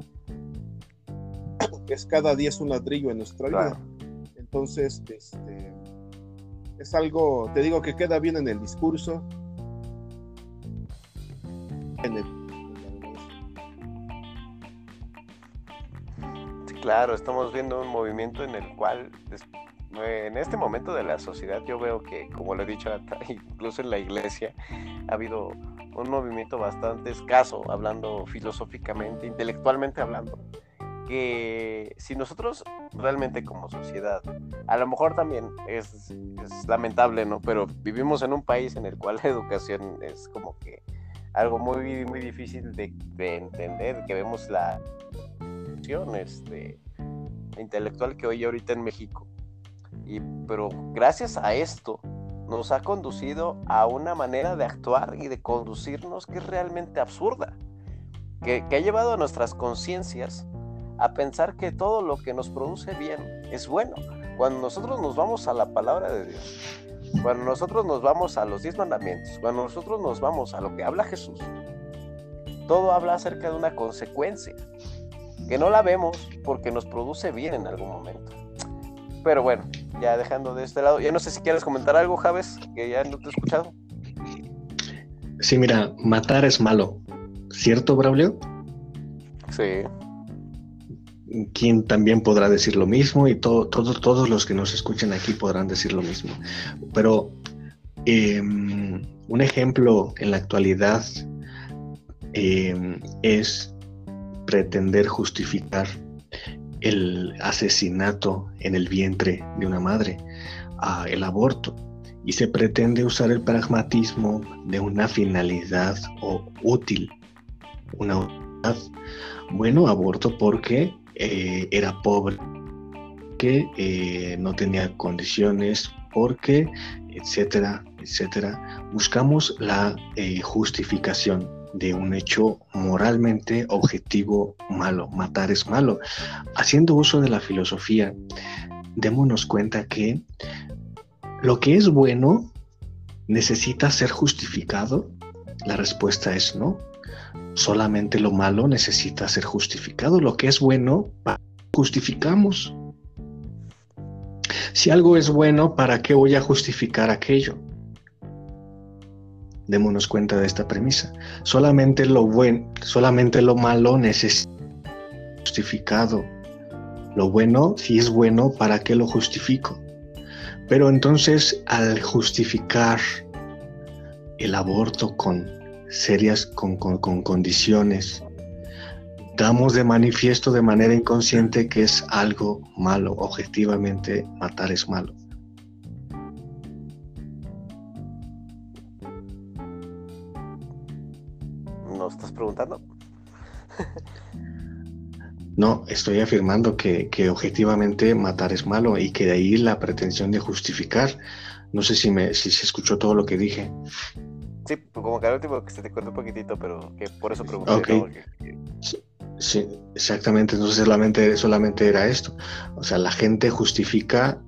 Es cada día es un ladrillo en nuestra vida. Entonces, este, es algo, te digo que queda bien en el discurso, claro, estamos viendo un movimiento en el cual en este momento de la sociedad yo veo que, como lo he dicho, incluso en la iglesia ha habido un movimiento bastante escaso, hablando filosóficamente, intelectualmente hablando, que si nosotros realmente como sociedad, a lo mejor también es, lamentable, ¿no? Pero vivimos en un país en el cual la educación es como que algo muy, muy difícil de, de entender, que vemos la este, intelectual que hoy ahorita en México pero gracias a esto nos ha conducido a una manera de actuar y de conducirnos que es realmente absurda, que ha llevado a nuestras conciencias a pensar que todo lo que nos produce bien es bueno. Cuando nosotros nos vamos a la palabra de Dios, cuando nosotros nos vamos a los diez mandamientos, cuando nosotros nos vamos a lo que habla Jesús, todo habla acerca de una consecuencia, que no la vemos porque nos produce bien en algún momento. Pero bueno, ya dejando de este lado, ya no sé si quieres comentar algo, Javes, que ya no te he escuchado. Sí, mira, matar es malo, ¿cierto, Braulio? Sí. Quien también podrá decir lo mismo y todo, todos los que nos escuchen aquí podrán decir lo mismo. Pero em, un ejemplo en la actualidad em, es pretender justificar el asesinato en el vientre de una madre, el aborto, y se pretende usar el pragmatismo de una finalidad o útil, una utilidad. Bueno, aborto porque eh, era pobre, que eh, no tenía condiciones, porque, etcétera, etcétera. Buscamos la eh, justificación de un hecho moralmente objetivo malo. Matar es malo. Haciendo uso de la filosofía, démonos cuenta que ¿Lo que es bueno necesita ser justificado? La respuesta es no. Solamente lo malo necesita ser justificado. Lo que es bueno, justificamos. Si algo es bueno, ¿para qué voy a justificar aquello? Démonos cuenta de esta premisa. Solamente lo bueno, solamente lo malo necesita justificado. Lo bueno, si es bueno, ¿para qué lo justifico? Pero entonces al justificar el aborto con serias, con, con, con condiciones, damos de manifiesto de manera inconsciente que es algo malo. Objetivamente, matar es malo. Preguntando? No, estoy afirmando que, objetivamente matar es malo y que de ahí la pretensión de justificar. No sé si, me, si se escuchó todo lo que dije. Sí, como que al último que se te cortó un poquitito, pero que por eso pregunté. Sí, exactamente. Entonces solamente, solamente era esto. O sea, la gente justifica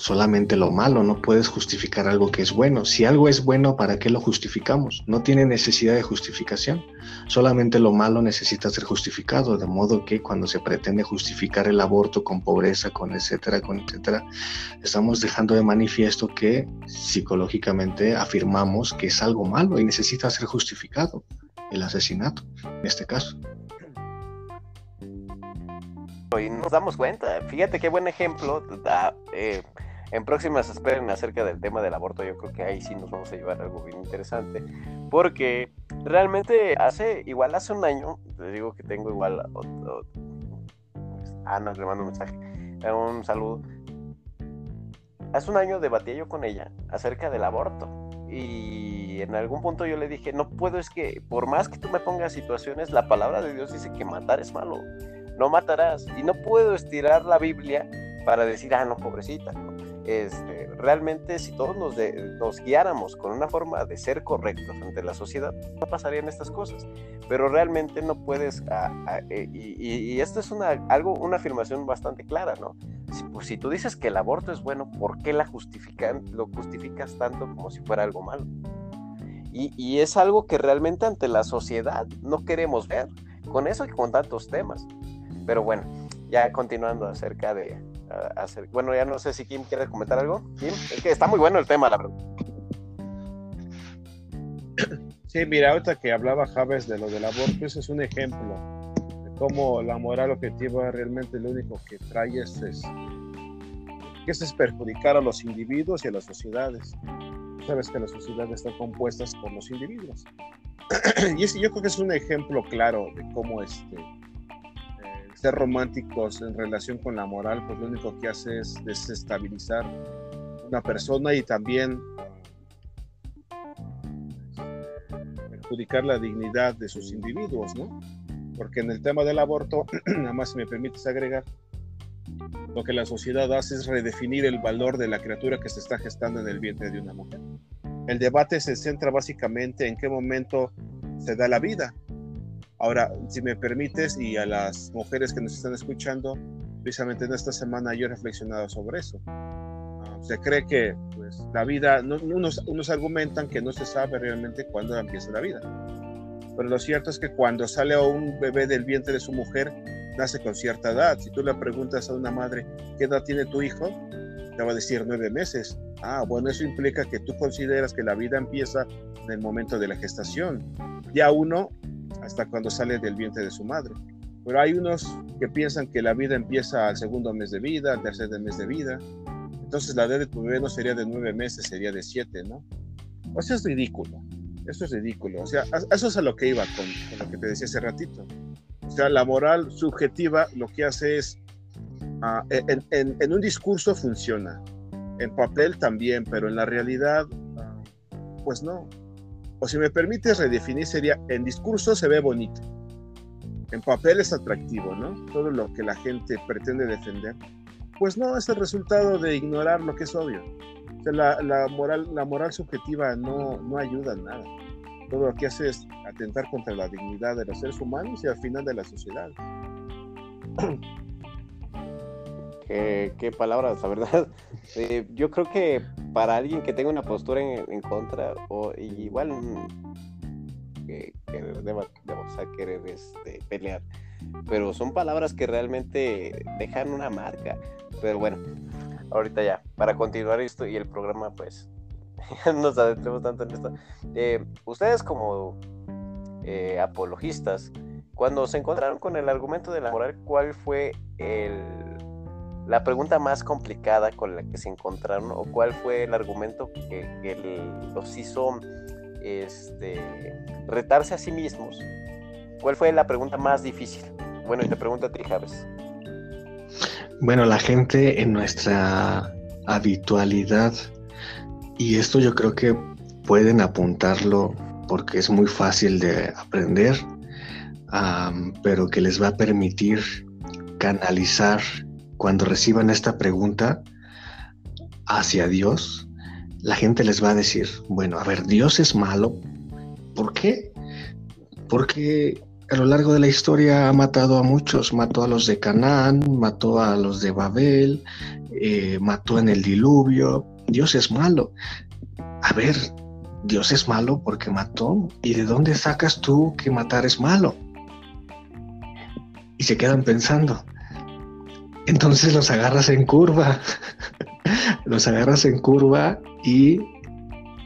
solamente lo malo, no puedes justificar algo que es bueno. Si algo es bueno, ¿para qué lo justificamos? No tiene necesidad de justificación. Solamente lo malo necesita ser justificado, de modo que cuando se pretende justificar el aborto con pobreza, con etcétera, con etcétera, estamos dejando de manifiesto que psicológicamente afirmamos que es algo malo y necesita ser justificado el asesinato, en este caso y nos damos cuenta. Fíjate qué buen ejemplo eh, en próximas esperen acerca del tema del aborto, yo creo que ahí sí nos vamos a llevar algo bien interesante, porque realmente hace, igual hace un año, les digo que tengo igual, Ana, le mando un mensaje, un saludo. Hace un año debatía yo con ella acerca del aborto y en algún punto yo le dije, no puedo, es que por más que tú me pongas situaciones, la palabra de Dios dice que matar es malo, no matarás y no puedo estirar la Biblia para decir, ah, no, pobrecita, este, realmente si todos nos, guiáramos con una forma de ser correctos ante la sociedad, no pasarían estas cosas. Pero realmente no puedes, eh, y, esto es una, algo, una afirmación bastante clara, ¿no? Si, pues, si tú dices que el aborto es bueno, ¿por qué la justifican, lo justificas tanto como si fuera algo malo? Y, y es algo que realmente ante la sociedad no queremos ver, con eso y con tantos temas. Pero bueno, ya continuando acerca de, hacer. Bueno, ya no sé si Kim quiere comentar algo. Kim, es que está muy bueno el tema, la verdad. Sí, mira, ahorita que hablaba Javes de lo del aborto, ese es un ejemplo de cómo la moral objetiva realmente lo único que trae es, es es perjudicar a los individuos y a las sociedades. Sabes que las sociedades están compuestas por los individuos. y yo creo que es un ejemplo claro de cómo este, ser románticos en relación con la moral, pues lo único que hace es desestabilizar una persona y también perjudicar la dignidad de sus individuos, ¿no? Porque en el tema del aborto, nada más si me permites agregar, lo que la sociedad hace es redefinir el valor de la criatura que se está gestando en el vientre de una mujer. El debate se centra básicamente en qué momento se da la vida, Ahora, si me permites, y a las mujeres que nos están escuchando, precisamente en esta semana yo he reflexionado sobre eso. Ah, se cree que pues, la vida, unos, unos argumentan que no se sabe realmente cuándo empieza la vida. Pero lo cierto es que cuando sale un bebé del vientre de su mujer, nace con cierta edad. Si tú le preguntas a una madre, ¿qué edad tiene tu hijo? Te va a decir nueve meses. Ah, bueno, eso implica que tú consideras que la vida empieza en el momento de la gestación. Ya uno hasta cuando sale del vientre de su madre. Pero hay unos que piensan que la vida empieza al segundo mes de vida, al tercer mes de vida. Entonces la edad de tu bebé no sería de nueve meses, sería de siete, ¿no? O sea, es ridículo. Eso es ridículo. O sea, eso es a lo que iba con, lo que te decía hace ratito. O sea, la moral subjetiva lo que hace es, ah, en, un discurso funciona, en papel también, pero en la realidad, ah, pues no o si me permites redefinir, sería, en discurso se ve bonito, en papel es atractivo, ¿no? Todo lo que la gente pretende defender, pues no, es el resultado de ignorar lo que es obvio. La, moral, subjetiva no, ayuda en nada. Todo lo que hace es atentar contra la dignidad de los seres humanos y al final de la sociedad. Qué, palabras, la verdad. Eh, yo creo que para alguien que tenga una postura en, contra, o igual que, que deba, querer este, pelear, pero son palabras que realmente dejan una marca. Pero bueno, ahorita ya, para continuar esto y el programa, pues nos adentremos tanto en esto. Eh, ustedes como eh, apologistas, cuando se encontraron con el argumento de la moral, ¿cuál fue el, la pregunta más complicada con la que se encontraron o cuál fue el argumento que, los hizo este, retarse a sí mismos? ¿Cuál fue la pregunta más difícil? Bueno, y te pregunto a ti, Javes. Bueno, la gente en nuestra habitualidad, y esto yo creo que pueden apuntarlo porque es muy fácil de aprender, pero que les va a permitir canalizar cuando reciban esta pregunta hacia Dios, la gente les va a decir, bueno, a ver, Dios es malo. ¿Por qué? Porque a lo largo de la historia ha matado a muchos, mató a los de Canaán, mató a los de Babel, eh, mató en el diluvio. Dios es malo. A ver, Dios es malo porque mató. ¿Y de dónde sacas tú que matar es malo? Y se quedan pensando. Entonces los agarras en curva. los agarras en curva y,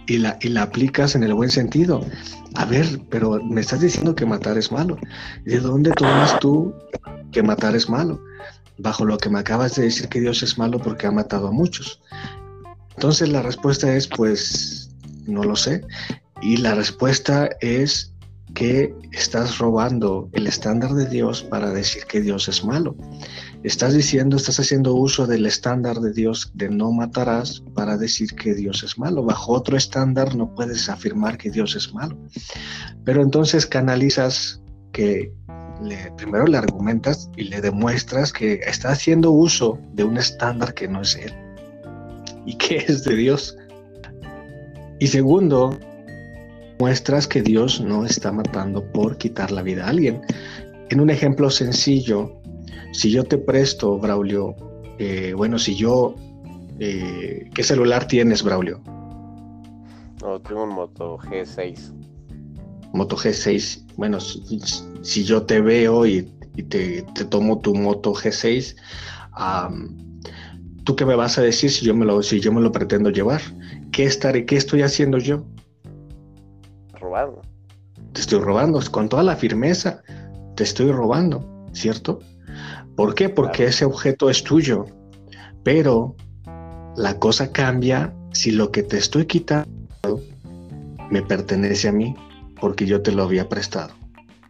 la, la aplicas en el buen sentido a ver, pero me estás diciendo que matar es malo. ¿De dónde tomas tú que matar es malo? Bajo lo que me acabas de decir que Dios es malo porque ha matado a muchos. Entonces la respuesta es, pues, no lo sé. Y la respuesta es que estás robando el estándar de Dios para decir que Dios es malo. Estás diciendo, estás haciendo uso del estándar de Dios de no matarás para decir que Dios es malo. Bajo otro estándar no puedes afirmar que Dios es malo. Pero entonces canalizas que primero le argumentas y le demuestras que está haciendo uso de un estándar que no es él y que es de Dios. Y segundo, muestras que Dios no está matando por quitar la vida a alguien. En un ejemplo sencillo, si yo te presto, Braulio, eh, bueno, si yo, eh, ¿qué celular tienes, Braulio? No, tengo un Moto G6. Moto G6, bueno, si, yo te veo y, te, tomo tu Moto G6, ¿tú qué me vas a decir si yo me lo, si yo me lo pretendo llevar? ¿Qué, estaré, ¿Qué estoy haciendo yo? Robando. Te estoy robando, con toda la firmeza, te estoy robando, ¿cierto? ¿Por qué? Porque ese objeto es tuyo. Pero la cosa cambia si lo que te estoy quitando me pertenece a mí porque yo te lo había prestado.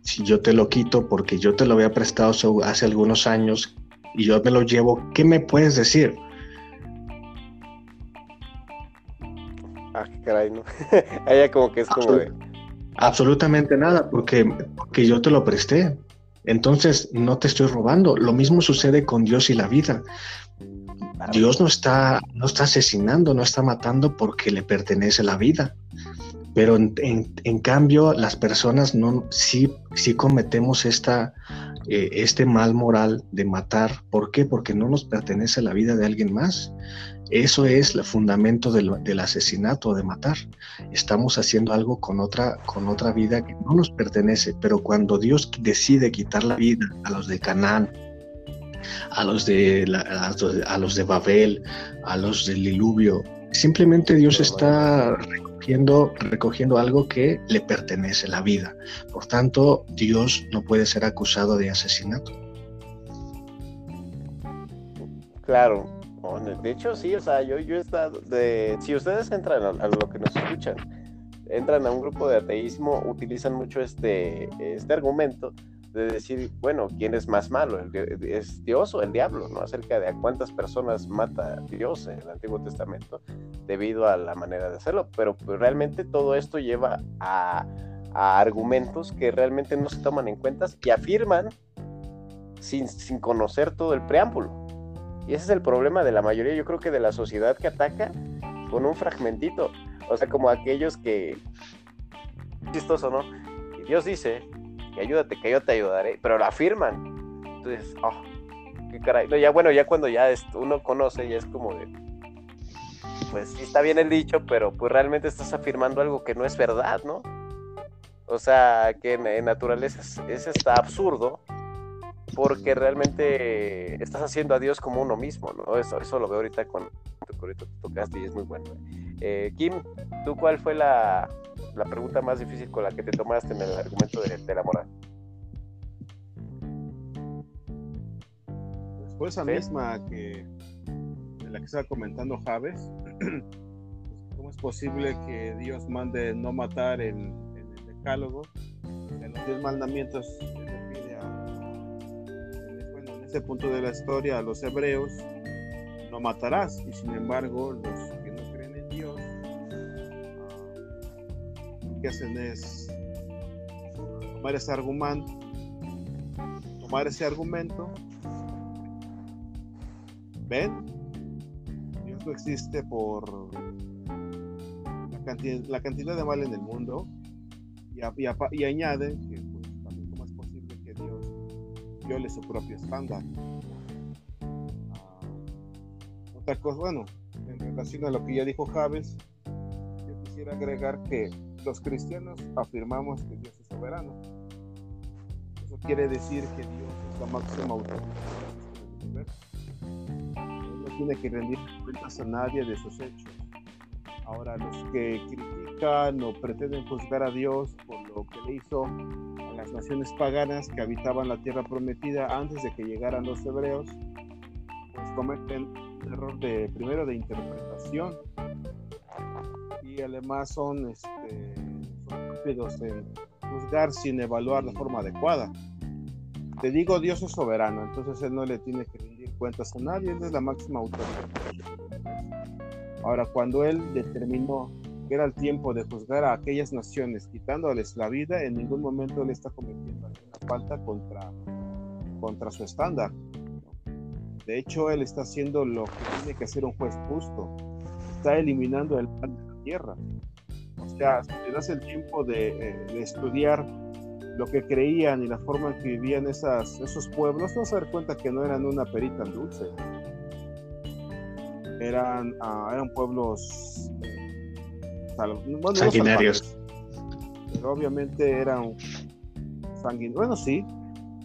Si yo te lo quito porque yo te lo había prestado hace algunos años y yo me lo llevo, ¿qué me puedes decir? Ah, caray, ¿no? Ella como que es como de... Absolutamente nada, porque, porque yo te lo presté. Entonces, no te estoy robando. Lo mismo sucede con Dios y la vida. Dios no está, no está asesinando, no está matando porque le pertenece la vida. Pero en, cambio, las personas no, sí, sí cometemos esta, eh, este mal moral de matar. ¿Por qué? Porque no nos pertenece la vida de alguien más. Eso es el fundamento del, asesinato, de matar. Estamos haciendo algo con otra, con otra vida que no nos pertenece, pero cuando Dios decide quitar la vida a los de Canaán, a los de, a los de Babel, a los del diluvio, simplemente Dios está recogiendo, recogiendo algo que le pertenece, la vida. Por tanto, Dios no puede ser acusado de asesinato. Claro, de hecho, sí, o sea, yo, yo he estado de... Si ustedes entran a, lo que nos escuchan, entran a un grupo de ateísmo, utilizan mucho este, este argumento de decir, bueno, ¿quién es más malo? ¿Es Dios o el diablo? ¿no? Acerca de a cuántas personas mata Dios en el Antiguo Testamento debido a la manera de hacerlo. Pero pues, realmente todo esto lleva a, argumentos que realmente no se toman en cuenta y afirman sin, sin conocer todo el preámbulo. Y ese es el problema de la mayoría, yo creo que de la sociedad que ataca con un fragmentito. O sea, como aquellos que... Chistoso, ¿no? Dios dice que ayúdate, que yo te ayudaré, pero lo afirman. Entonces, oh, qué caray. No, ya bueno, ya cuando ya uno conoce, ya es como de... pues sí está bien el dicho, pero pues realmente estás afirmando algo que no es verdad, ¿no? O sea, que en, naturaleza es, está absurdo porque realmente estás haciendo a Dios como uno mismo, ¿no? Eso, eso lo veo ahorita con ahorita te tocaste y es muy bueno. Eh, Kim, ¿tú cuál fue la, la, pregunta más difícil con la que te tomaste en el argumento de, de la moral? Pues esa misma que de la que estaba comentando Javes, ¿cómo es posible que Dios mande no matar en, el decálogo? En los diez mandamientos ese punto de la historia a los hebreos, no matarás, y sin embargo los que no creen en Dios, lo que hacen es tomar ese argumento, tomar ese argumento. ¿Ven? Dios no existe por la cantidad, de mal en el mundo. Y, y, añade viole su propio estándar. Ah, otra cosa, bueno, en relación a lo que ya dijo Javes, yo quisiera agregar que los cristianos afirmamos que Dios es soberano. Eso quiere decir que Dios es la máxima autoridad tiene que rendir cuentas a nadie de sus hechos. Ahora, los que critican o pretenden juzgar a Dios por lo que le hizo a las naciones paganas que habitaban la tierra prometida antes de que llegaran los hebreos, pues cometen un error de primero de interpretación y además son, este, rápidos en juzgar sin evaluar de forma adecuada. Te digo, Dios es soberano, entonces Él no le tiene que cuentas a nadie, él es la máxima autoridad. Ahora, cuando él determinó que era el tiempo de juzgar a aquellas naciones quitándoles la vida, en ningún momento él está cometiendo alguna falta contra, contra su estándar. De hecho, él está haciendo lo que tiene que hacer un juez justo. Está eliminando el mal de la tierra. O sea, si te das el tiempo de, eh, de estudiar lo que creían y la forma en que vivían esas, esos pueblos, no se dar cuenta que no eran una perita dulce. Eran, ah, eran pueblos sanguinarios. pero obviamente eran sanguinarios. Bueno, sí,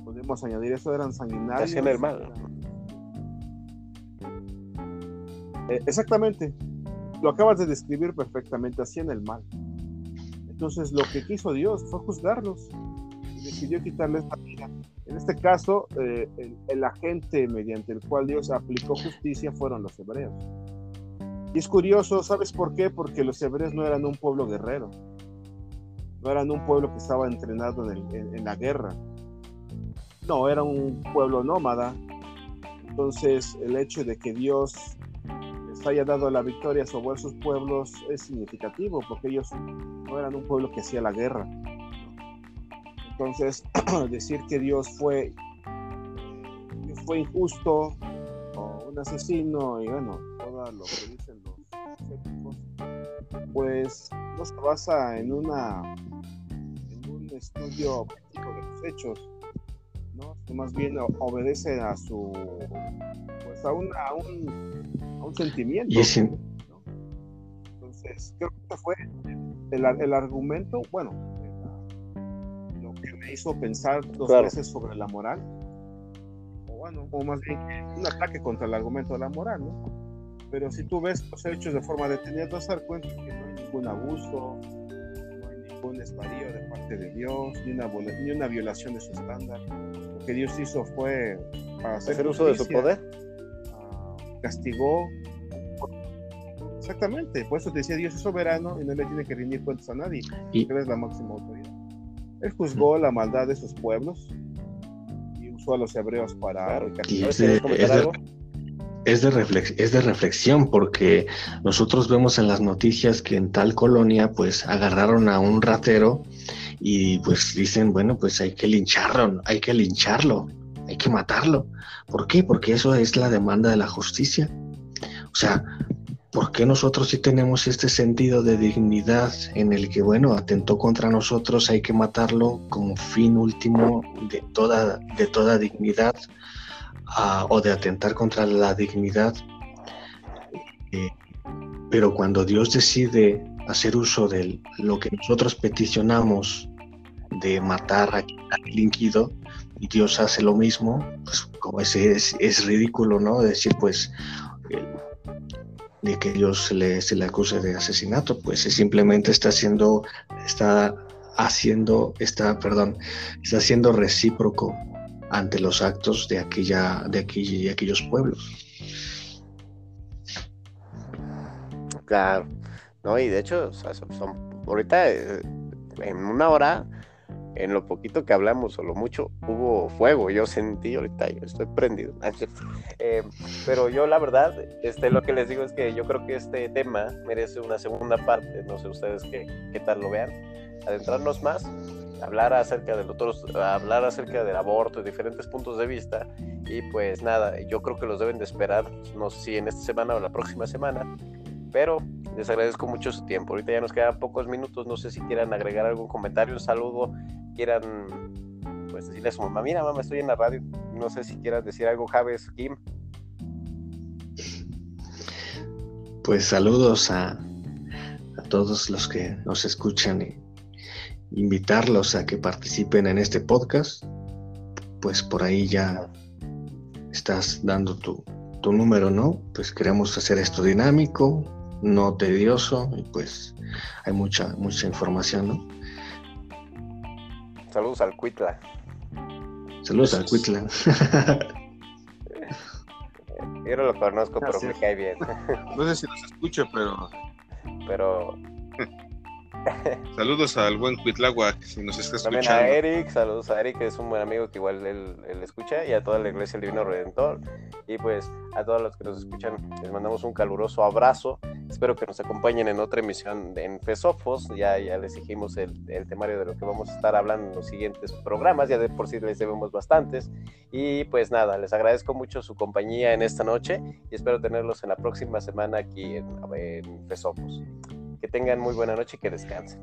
podemos añadir eso, eran sanguinarios. Hacían el mal. Eh, exactamente. Lo acabas de describir perfectamente, hacían el mal. Entonces lo que quiso Dios fue juzgarlos decidió quitarles la vida. En este caso, eh, el, agente mediante el cual Dios aplicó justicia fueron los hebreos. Y es curioso, ¿sabes por qué? Porque los hebreos no eran un pueblo guerrero, no eran un pueblo que estaba entrenado en, la guerra, no, era un pueblo nómada. Entonces, el hecho de que Dios les haya dado la victoria sobre esos pueblos es significativo, porque ellos no eran un pueblo que hacía la guerra, entonces, decir que Dios fue, fue injusto o un asesino y bueno, todo lo que pues no se basa en una en un estudio objetivo de los hechos, ¿no? más bien obedece a su pues a, un, a un sentimiento. Entonces, creo que fue el, el argumento, bueno, me hizo pensar dos veces sobre la moral. O bueno, o más bien un ataque contra el argumento de la moral, ¿no? Pero si tú ves los hechos de forma detenida, te vas a dar cuenta que no hay ningún abuso, no hay ningún desvarío de parte de Dios, ni una, ni una violación de su estándar. Lo que Dios hizo fue hacer, ¿Hacer uso de su poder. Ah, castigó. Exactamente, por eso te decía Dios es soberano y no le tiene que rendir cuentas a nadie, y es la máxima autoridad. Él juzgó la maldad de sus pueblos y usó a los hebreos para... es, de, es, de reflexión porque nosotros vemos en las noticias que en tal colonia pues agarraron a un ratero y pues dicen, bueno, pues hay que lincharlo, hay que lincharlo, hay que matarlo. ¿Por qué? Porque eso es la demanda de la justicia. O sea, ¿por qué nosotros sí tenemos este sentido de dignidad en el que, bueno, atentó contra nosotros, hay que matarlo como fin último de toda, de toda dignidad o de atentar contra la dignidad? Eh, pero cuando Dios decide hacer uso de lo que nosotros peticionamos de matar a el inquido y Dios hace lo mismo, pues como ese es, es ridículo, ¿no? Decir, pues, de que Dios se le, se le acuse de asesinato, pues simplemente está haciendo, está haciendo, está, perdón, está siendo recíproco ante los actos de aquella, de aquí, de aquellos pueblos. Claro, no, y de hecho, son, ahorita eh, en una hora, en lo poquito que hablamos o lo mucho, hubo fuego, yo sentí ahorita, yo estoy prendido, eh, pero yo la verdad, este, lo que les digo es que yo creo que este tema merece una segunda parte, no sé ustedes qué, qué tal lo vean, adentrarnos más, hablar acerca del otros, hablar acerca del aborto y diferentes puntos de vista, y pues nada, yo creo que los deben de esperar, no sé si en esta semana o la próxima semana, pero les agradezco mucho su tiempo. Ahorita ya nos quedan pocos minutos. No sé si quieran agregar algún comentario, un saludo, quieran pues decirle a su mamá, mira mamá, estoy en la radio. No sé si quieran decir algo, Javes, Kim. Pues saludos a, a todos los que nos escuchan y invitarlos a que participen en este podcast. Pues por ahí ya estás dando tu, tu número, ¿no? Pues queremos hacer esto dinámico, no tedioso y pues hay mucha, mucha información, ¿no? Saludos al Cuitla. Saludos al Cuitla. Yo no lo conozco, pero me cae bien. No sé si nos escucha, pero. Pero Saludos al buen Cuitlagua, si nos está escuchando. También a Eric, saludos a Eric, que es un buen amigo que igual él, escucha, y a toda la Iglesia del Divino Redentor. Y pues a todos los que nos escuchan, les mandamos un caluroso abrazo. Espero que nos acompañen en otra emisión en Fesofos. Ya, ya les dijimos el, el, temario de lo que vamos a estar hablando en los siguientes programas. Ya de por sí les debemos bastantes. Y pues nada, les agradezco mucho su compañía en esta noche y espero tenerlos en la próxima semana aquí en, en Fesofos. Que tengan muy buena noche y que descansen.